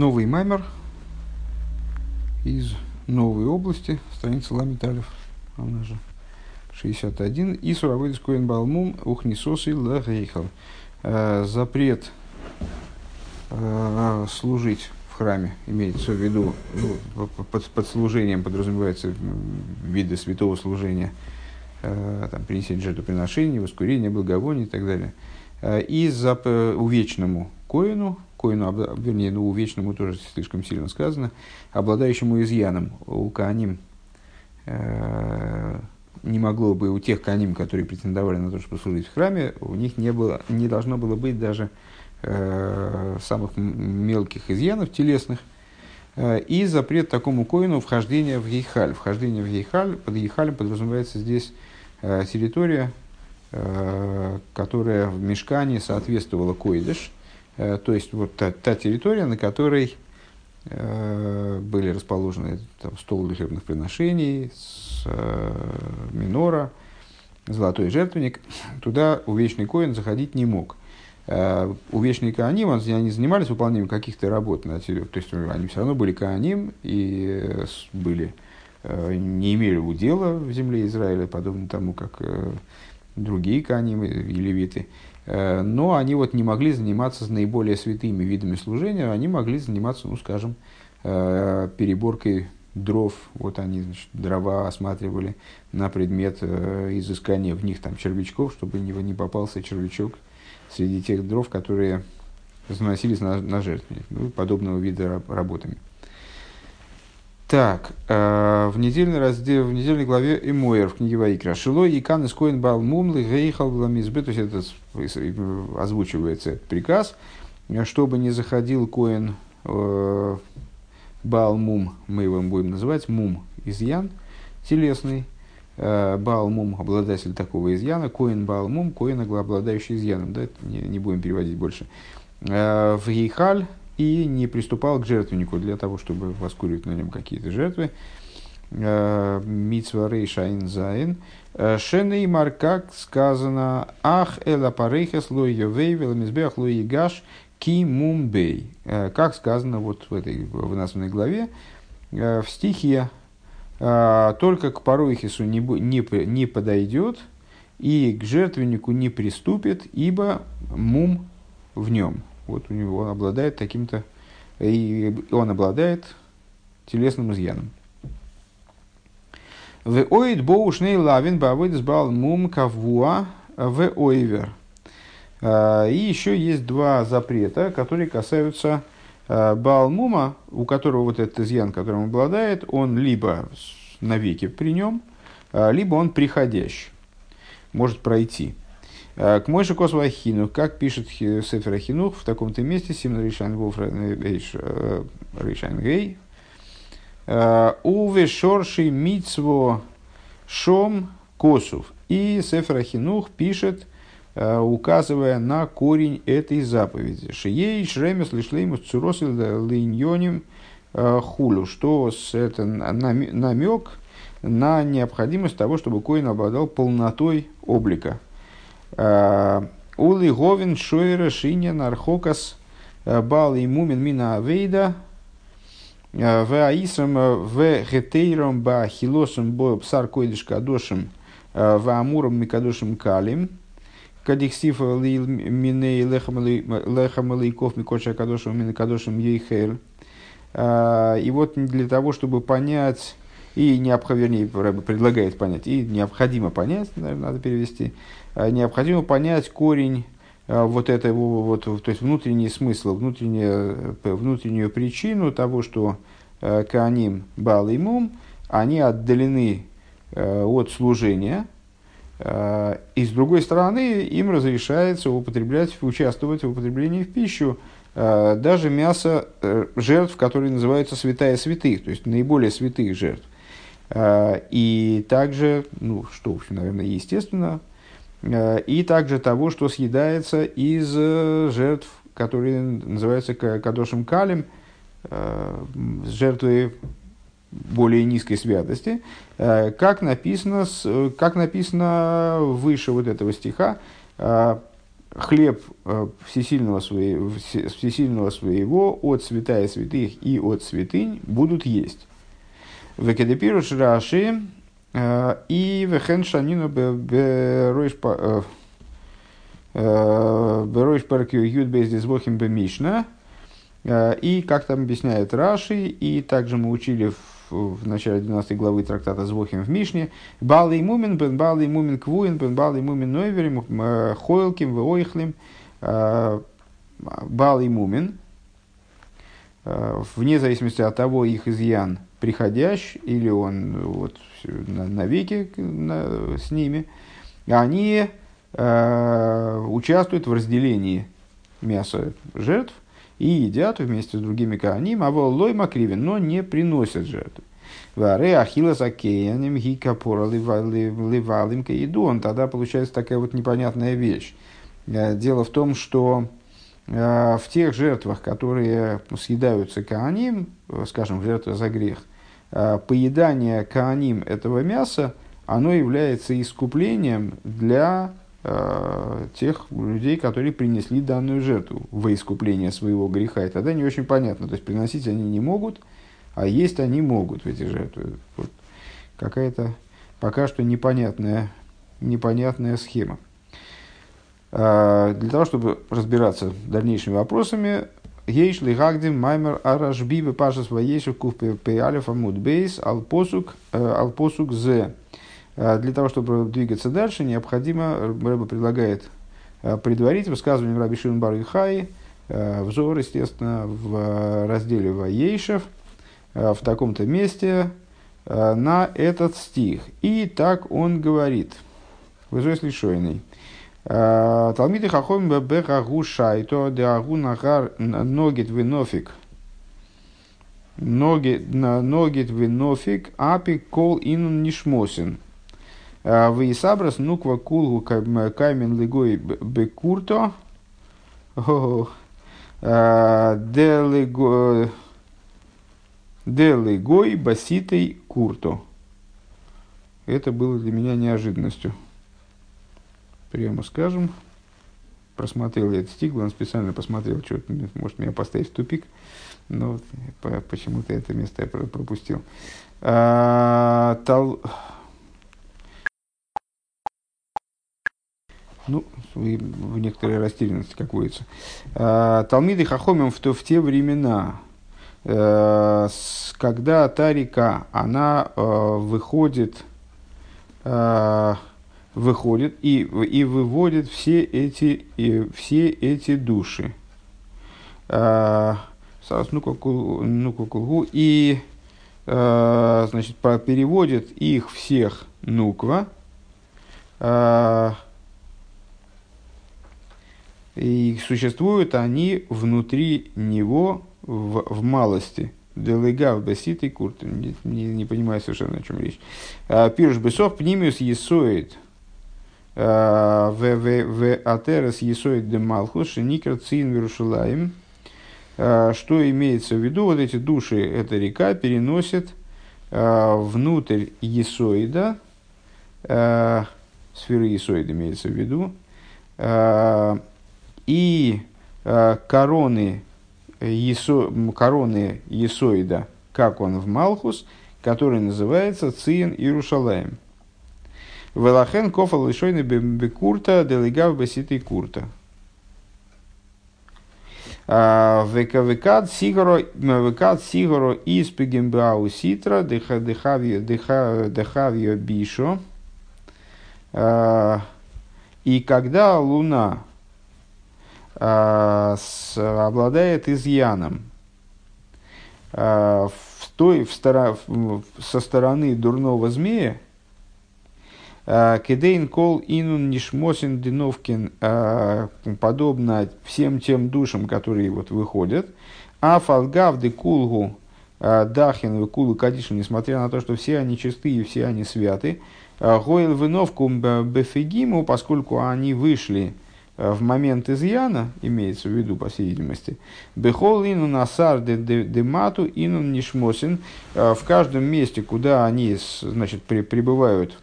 Новый маймер из новой области, страница Ламиталев, она же 61. И суровый коин балмум ухнисосы лагейхал. Э, запрет э, служить в храме, имеется в виду, ну, под, под служением подразумевается виды святого служения, э, там, принесение жертвоприношений, воскурение, благовоний и так далее. И за увечному коину, коину, вернее, ну, увечному тоже слишком сильно сказано, обладающему изъяном у Кааним, не могло бы у тех каним, которые претендовали на то, чтобы служить в храме, у них не, было, не должно было быть даже самых мелких изъянов телесных. И запрет такому коину вхождения в Ейхаль. Вхождение в Ейхаль, под Ейхалем подразумевается здесь э, территория, которая в мешкане соответствовала Койдыш, то есть вот та, та территория, на которой э, были расположены там, стол хлебных приношений, э, минора, золотой жертвенник, туда увечный коин заходить не мог. Э, увечные Кааним, они занимались выполнением каких-то работ, на то есть они все равно были Кааним и э, были, э, не имели удела в земле Израиля, подобно тому, как э, другие Кааним и левиты. Э, но они вот не могли заниматься наиболее святыми видами служения, они могли заниматься, ну, скажем, э, переборкой дров, вот они значит, дрова осматривали на предмет э, изыскания в них там червячков, чтобы не, не попался червячок среди тех дров, которые заносились на, на жертвенник, ну, подобного вида работами. Так, э, в, недельной разделе, в недельной главе Эмоер в книге Ваикра. Шило и кан из коин бал мумлы гейхал. То есть это озвучивается приказ, чтобы не заходил коин э, Баал мум, мы его будем называть, мум изъян, телесный, э, Баал мум, обладатель такого изъяна, коин Баал мум, коин обладающий изъяном, да, не, не будем переводить больше, э, в Гейхаль и не приступал к жертвеннику для того, чтобы воскуривать на нем какие-то жертвы. Э, מצוה רע״ז. שנאמר, как сказано, אך אל הפרכת לא יבא ואל המזבח לא יגש כי מום בו. Э, как сказано вот в этой в названной главе, э, в стихе э, только к Пароихису не, не, не подойдет и к жертвеннику не приступит, ибо мум в нем. Вот у него он обладает таким-то, и он обладает телесным изъяном. В оид боушней лавин бавыдс бал мум кавуа в ойвер. А, и еще есть два запрета, которые касаются а, Баалмума, у которого вот этот изъян, которым он обладает, он либо навеки при нем, а, либо он приходящий, может пройти. К Мойше Косвахину, как пишет Сефер Ахинух в таком-то месте, Ришайн Вов Ришайн Гей, Уве Шорши Мицво Шом Косов. И Сефер Ахинух пишет, Э, указывая на корень этой заповеди. Шией шремес лишлеймус цурос линьоним э, хулю, что это намек на необходимость того, чтобы коин обладал полнотой облика. Э, Ули говин шойра шиня нархокас бал и мумин мина авейда в аисам в гетейром ба хилосом бо псар койдыш кадошим в амуром микадошим калим – Кадихсифа миней лехамалейков микоша кадошем мин кадошем ейхер. А, и вот для того, чтобы понять, и необходимо, вернее, предлагает понять, и необходимо понять, наверное, надо перевести, а, необходимо понять корень а, вот этого, вот, то есть внутренний смысл, внутреннюю, внутреннюю причину того, что Кааним Бал и они отдалены от служения, Э, и с другой стороны, им разрешается употреблять, участвовать в употреблении в пищу э, даже мясо э, жертв, которые называются святая святых, то есть наиболее святых жертв. И также, ну, что, в наверное, естественно, и также того, что съедается из жертв, которые называются кадошем калем, жертвы более низкой святости, э, как написано, как написано выше вот этого стиха, э, хлеб всесильного, своего, всесильного своего от святая святых и от святынь будут есть. Векедепируш Раши и вехен шанину беройш паркю юд без бе бемишна. И как там объясняет Раши, и также мы учили в в начале 12 главы трактата Звохим в Мишне. Балый мумин, бен балый мумин квуин, бен балый мумин нойверим, э, хойлким, веойхлим. Э, балый мумин, э, вне зависимости от того, их изъян приходящий, или он вот, навеки на, с ними, они э, участвуют в разделении мяса жертв – и едят вместе с другими кааним, а волой макривин, но не приносят жертвы. Варе ахила закеяним гика пора ливалим еду. Он тогда получается такая вот непонятная вещь. Э, дело в том, что э, в тех жертвах, которые съедаются кааним, э, скажем, жертва за грех, поедание кааним этого мяса, оно является искуплением для Э, тех людей, которые принесли данную жертву во искупление своего греха. И тогда не очень понятно. То есть приносить они не могут, а есть они могут в эти жертвы. Вот какая-то пока что непонятная, непонятная схема. А, для того, чтобы разбираться дальнейшими вопросами, Ейш лигагдим маймер аражби бепашас ваейшев кув пеалев амуд бейс алпосук э, алпосук зе. А для того, чтобы двигаться дальше, необходимо, Рэба предлагает а, предварить высказывание Раби Шимон Бар Ихай, взор, естественно, в разделе Ваейшев, в таком-то месте, на этот стих. И так он говорит, Вызой лишойный. Талмиды хахом бехагу шайто деагу нагар ногит винофик. Ногит винофик апи кол инун нишмосин. А, Вейсабрас нуква кулгу каймен лигой бекурто. А, Делегой баситей курто. Это было для меня неожиданностью. Прямо скажем. Просмотрел я этот стих, он специально посмотрел, что может меня поставить в тупик. Но почему-то это место я пропустил. А, тал... ну, в некоторой растерянности, как водится. А, Талмиды Хахомим в, то, в те времена, э, когда та река, она э, выходит, э, выходит и, и выводит все эти, и, все эти души. Ну, ну, и значит, переводит их всех нуква, и существуют они внутри него в, в малости. Делегав бесит и курт. Не, не, не понимаю совершенно, о чем речь. А, Пируш бесов пнимиус есоид а, в в атерес есоид де малхус шеникер цин верушилаем. А, что имеется в виду? Вот эти души, эта река переносит внутрь есоида, сферы есоида имеется в виду, и э, короны, есо, короны Есоида, как он в Малхус, который называется Циен Иерушалаем. Велахен кофал лишойны бекурта делегав беситы курта. Векад сигоро векад сигоро испигем бау ситра дехавио бишо. А, и когда луна а, обладает изъяном а, в той, в со стороны дурного змея, Кедейн кол инун нишмосин диновкин, подобно всем тем душам, которые вот выходят, а фалгав де кулгу дахин и кулу кадишу, несмотря на то, что все они чистые все они святы, гойл виновку бефегиму, поскольку они вышли Э, в момент изъяна, имеется в виду, по всей видимости, бехол ину насар де мату ину нишмосин, э, в каждом месте, куда они значит, при, прибывают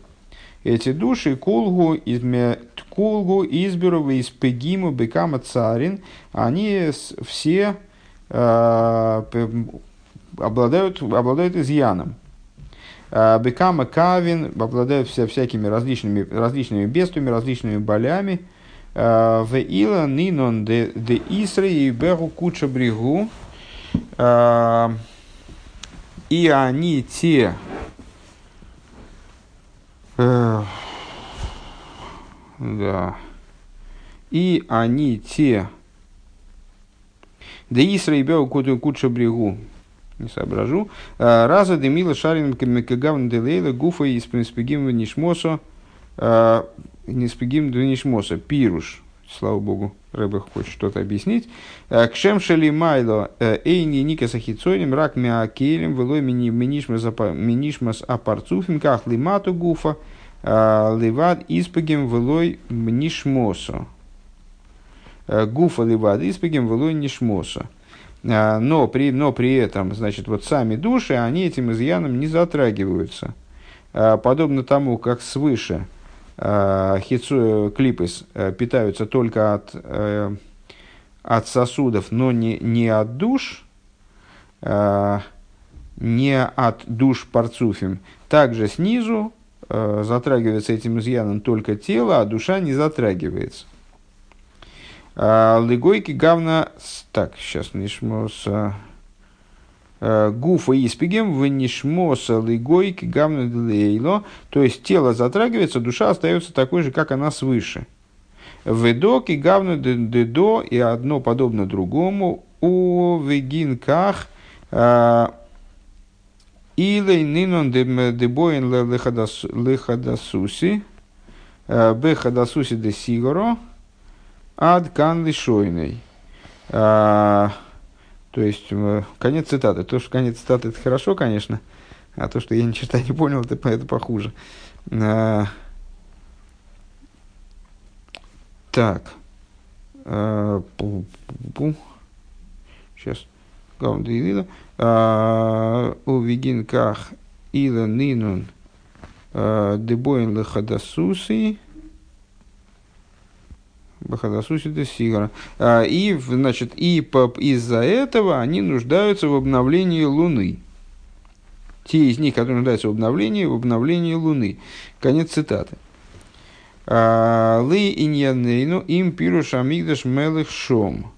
эти души кулгу, изме, кулгу изберу из пегиму бекама царин, они все э, обладают, обладают изъяном. Э, бекама кавин обладают вся, всякими различными, различными бедствиями, различными болями. Э, в ила нинон де, де исры и беру куча бригу. И они те, да, и они те, да и беру куча бригу, не соображу. А, раза демила шарин кагавн делейла гуфа из принспегим нишмосо, а, неспегим нишмоса, пируш. Слава Богу, Рэбе хочет что-то объяснить. А, Кшем шели майло э, эйни ника сахицоним рак миакелем велой минишмас апарцуфим ках лимату гуфа ливад испагим велой мнишмосо. Гуфа ливад испагим велой нишмосо. Но при, но при этом, значит, вот сами души, они этим изъяном не затрагиваются. Подобно тому, как свыше хицу, клипы э, питаются только от, э, от сосудов, но не, не от душ, не от душ парцуфим. Также снизу э, затрагивается этим изъяном только тело, а душа не затрагивается. Легойки гавна... Так, сейчас нишмоса... А, гуфа испигем в нишмоса легойки гавна лейло. То есть тело затрагивается, душа остается такой же, как она свыше. Ведоки гавна дедо и одно подобно другому. У вегинках а, Илей нинон дебоин лехадасуси, бехадасуси де сигоро, Ад кан лишойный. А, то есть, конец цитаты. То, что конец цитаты, это хорошо, конечно, а то, что я ни черта не понял, это, это похуже. А, так. А. Сейчас. У вигинках ила нинун дебоин лехадасуси. Бахадасусида Сигара. А, и, значит, и из-за этого они нуждаются в обновлении Луны. Те из них, которые нуждаются в обновлении, в обновлении Луны. Конец цитаты. А, Лы иньянейну им пируш амигдаш мелых шом.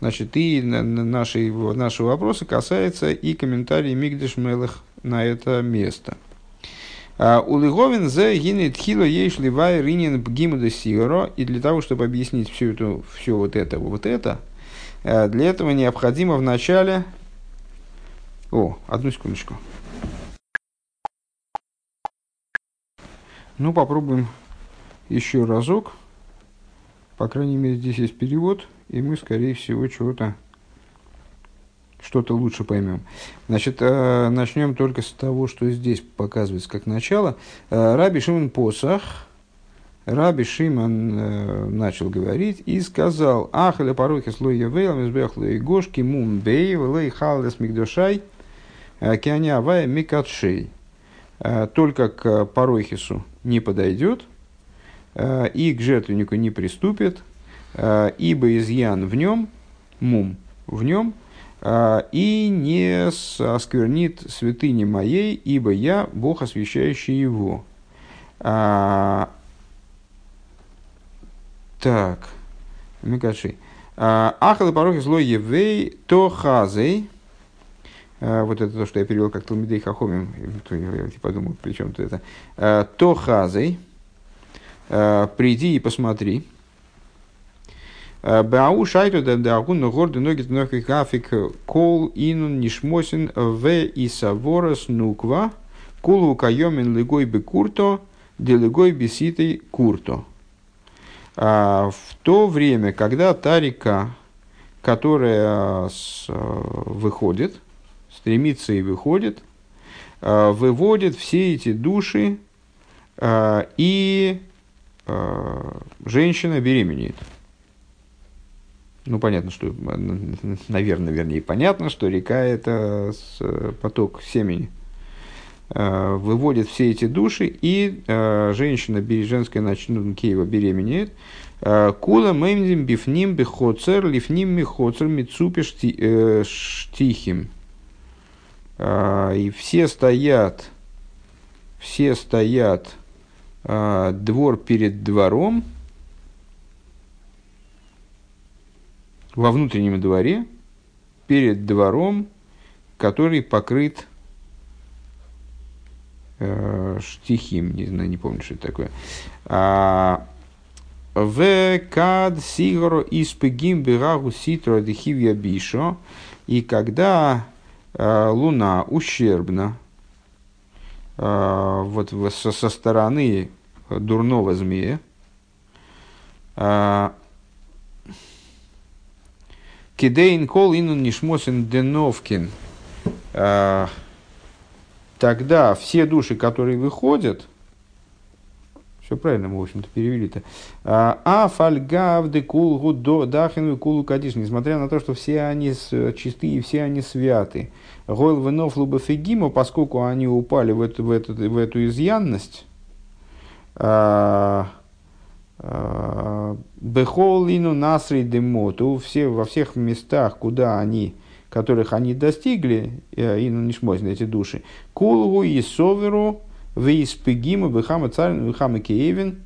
Значит, и наши, наши вопросы касаются и комментарий Мигдаш Мелых на это место. А, Улыговин за гинет хило ейш ливай ринин бгимуда сиро. И для того, чтобы объяснить всю эту, все вот это, вот это, э, для этого необходимо вначале... О, одну секундочку. Ну, попробуем еще разок. По крайней мере, здесь есть перевод, и мы, скорее всего, чего-то что-то лучше поймем. Значит, э, начнем только с того, что здесь показывается как начало. Э, Раби Шимон Посах, Раби Шимон э, начал говорить и сказал, «Ах, или порохи слой явейл, мизбехло и гошки, мум бей, влей халдес мигдошай, кианя авая микатшей». Только к парохису не подойдет, и к жертвеннику не приступит, ибо изъян в нем, мум в нем – и не осквернит святыни моей, ибо я Бог, освящающий его. А, так, Микаши. А, Ахал порохи злой евей то хазей. Вот это то, что я перевел как Талмидей Хахомим. Я подумал, при чем тут это. То хазей. Приди и посмотри. Бау шайту да да агун горды ноги ноги гафик кол инун нишмосин в и саворас нуква кулу кайомин легой бы курто делегой беситый курто. В то время, когда та река, которая выходит, стремится и выходит, выводит все эти души, и женщина беременеет. Ну, понятно, что, наверное, вернее, понятно, что река – это поток семени. э, выводит все эти души, и э, женщина, женская ну, Киева беременеет. Э, Кула меймдим бифним бихоцер лифним михоцер мицупи штихим. И все стоят, все стоят двор перед двором, во внутреннем дворе, перед двором, который покрыт э, штихим, не знаю, не помню, что это такое. А, в кад сигоро испегим бирагу ситро дехивья бишо. И когда э, луна ущербна э, вот со, со стороны дурного змея, э, Кидейн кол инун нишмосин деновкин. А, тогда все души, которые выходят, все правильно мы, в общем-то, перевели-то. А, а фальгав де кулгу дахин кулу кадиш. Несмотря на то, что все они чистые, все они святы. Гойл венов лубафегиму, поскольку они упали в эту, в эту, в эту изъянность, а, Бехолину насри демоту, все, во всех местах, куда они, которых они достигли, и ну, не шмозны эти души, кулгу и соверу, вейспегиму, бехама царь, бехама киевин,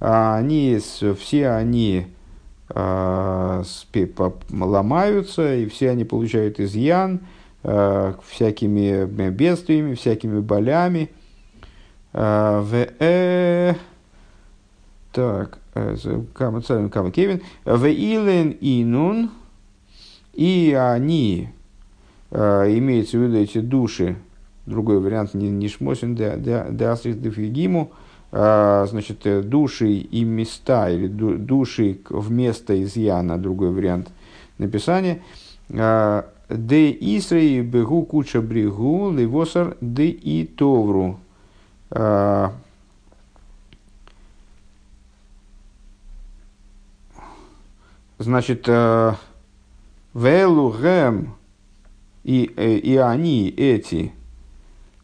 они, все они а, ломаются, и все они получают изъян а, всякими бедствиями, всякими болями. А, в э, так, Царин, Кама Кевин. Веилен Инун. И они, э, имеется в виду эти души, другой вариант, не, не шмосин, де асрис дефигиму, э, значит, э, души и места, или души вместо изъяна, другой вариант написания. Де Исрей бегу куча брегу, ливосар де и товру. Значит, э, Велугем и, э, и они, эти,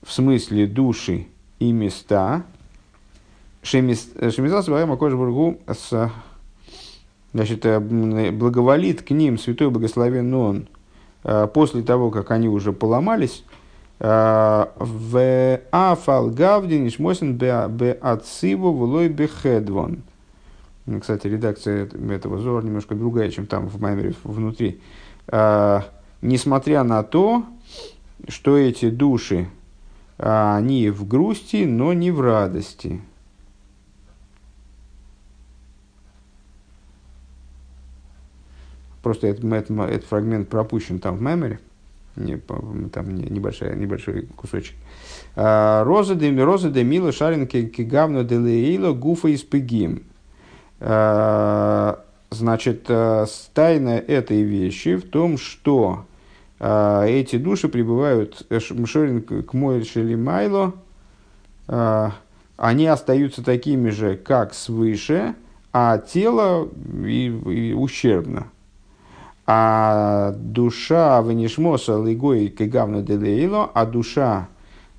в смысле души и места, Шемизас Ваема Кожбургу с значит, э, благоволит к ним святой благословен он после того, как они уже поломались, в Афал Гавдин Ишмосин Бе Ациву Влой Бехедвон. Кстати, редакция этого Зора немножко другая, чем там в Маймере внутри. А, несмотря на то, что эти души, а, они в грусти, но не в радости. Просто этот, этот, этот фрагмент пропущен там в Меморе. Не, там не, небольшой, небольшой кусочек. А, роза де, роза де мила шаринки кигавно де леила гуфа. Э, значит, э, тайна этой вещи в том, что э, эти души пребывают Мшорин к Моэль Шелимайло, они остаются такими же, как свыше, а тело и, и ущербно. А душа венишмоса лигой кегавна делейло, а душа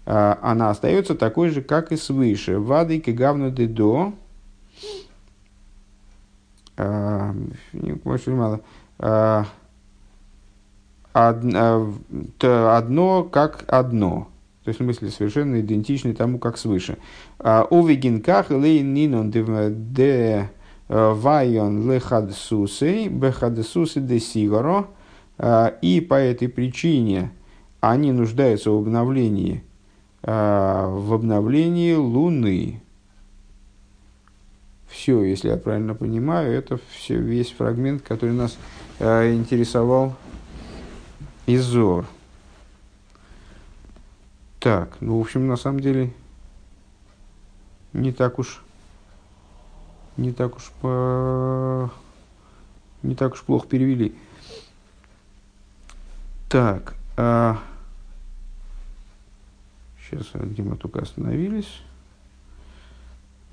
она остается такой же, как и свыше. Вады кегавна дедо. Одно как одно. То есть, в смысле, совершенно идентичны тому, как свыше. Увигинках лейн нинон де вайон лехадсусей бехадсусы де сигаро. И по этой причине они нуждаются в обновлении, в обновлении Луны все, если я правильно понимаю, это все, весь фрагмент, который нас э, интересовал Изор. Так, ну, в общем, на самом деле, не так уж, не так уж, по, не так уж плохо перевели. Так, а, сейчас, где мы только остановились.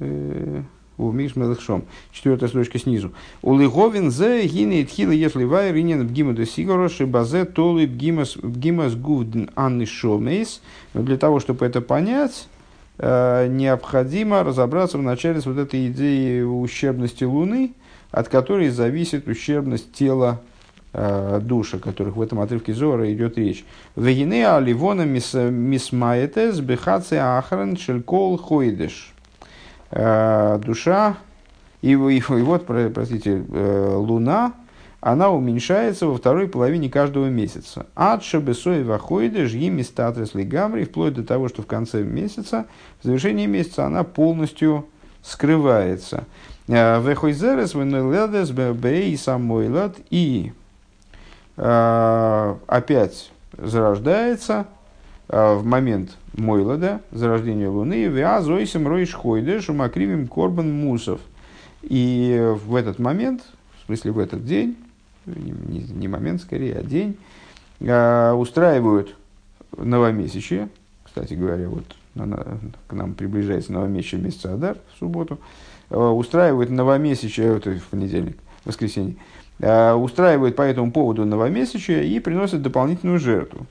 Э, у Миш Мелехшом. Четвертая строчка снизу. У Лиговин зе гине тхила если вай ринен бгима до сигорош и базе толы бгимас гувден анны шомейс. Для того, чтобы это понять, э, необходимо разобраться в начале с вот этой идеей ущербности Луны, от которой зависит ущербность тела э, душа, которых в этом отрывке Зора идет речь. Вегине аливона мисмаетес бехаце ахран шелькол хойдеш. Э, душа, и, и, и вот, простите, э, луна, она уменьшается во второй половине каждого месяца. Ад шабесой вахойды жги статрес лигамри, вплоть до того, что в конце месяца, в завершении месяца, она полностью скрывается. Э, Вехойзерес венеледес бей самойлад и опять зарождается в момент Мойлада, зарождения Луны, Виазойсим Ройш Хойдеш, Макривим Корбан Мусов. И в этот момент, в смысле в этот день, не, не момент скорее, а день, э, устраивают новомесячие. Кстати говоря, вот к нам приближается новомесячие месяца Адар в субботу. Э, устраивают новомесячие, это в понедельник, воскресенье. Э, устраивают по этому поводу новомесячие и приносят дополнительную жертву.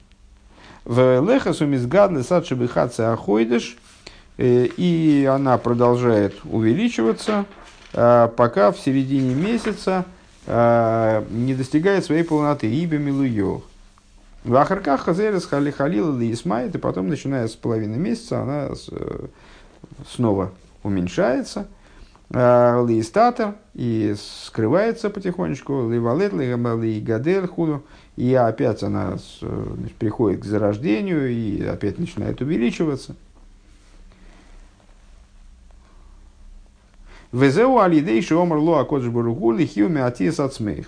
В лехасу мизгадлы сад шабихаца ахойдыш, э, и она продолжает увеличиваться, э, пока в середине месяца э, не достигает своей полноты, ибо милуё. В Ахарках Хазерес Хали Халила Исмайт, и потом, начиная с половины месяца, она снова уменьшается. Лиистатор и скрывается потихонечку. Ливалет, Гадер Худу. И опять она значит, приходит к зарождению и опять начинает увеличиваться. Везеу алидей шомр ло акодж баругу лихиуми атис ацмейх.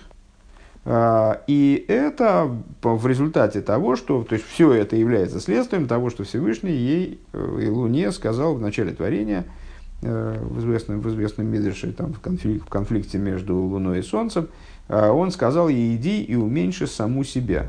А, и это в результате того, что, то есть все это является следствием того, что Всевышний ей э, и Луне сказал в начале творения, э, в известном, в известном Мидрше, там, в, конфликте, в конфликте между Луной и Солнцем, а, он сказал ей, иди и уменьши саму себя.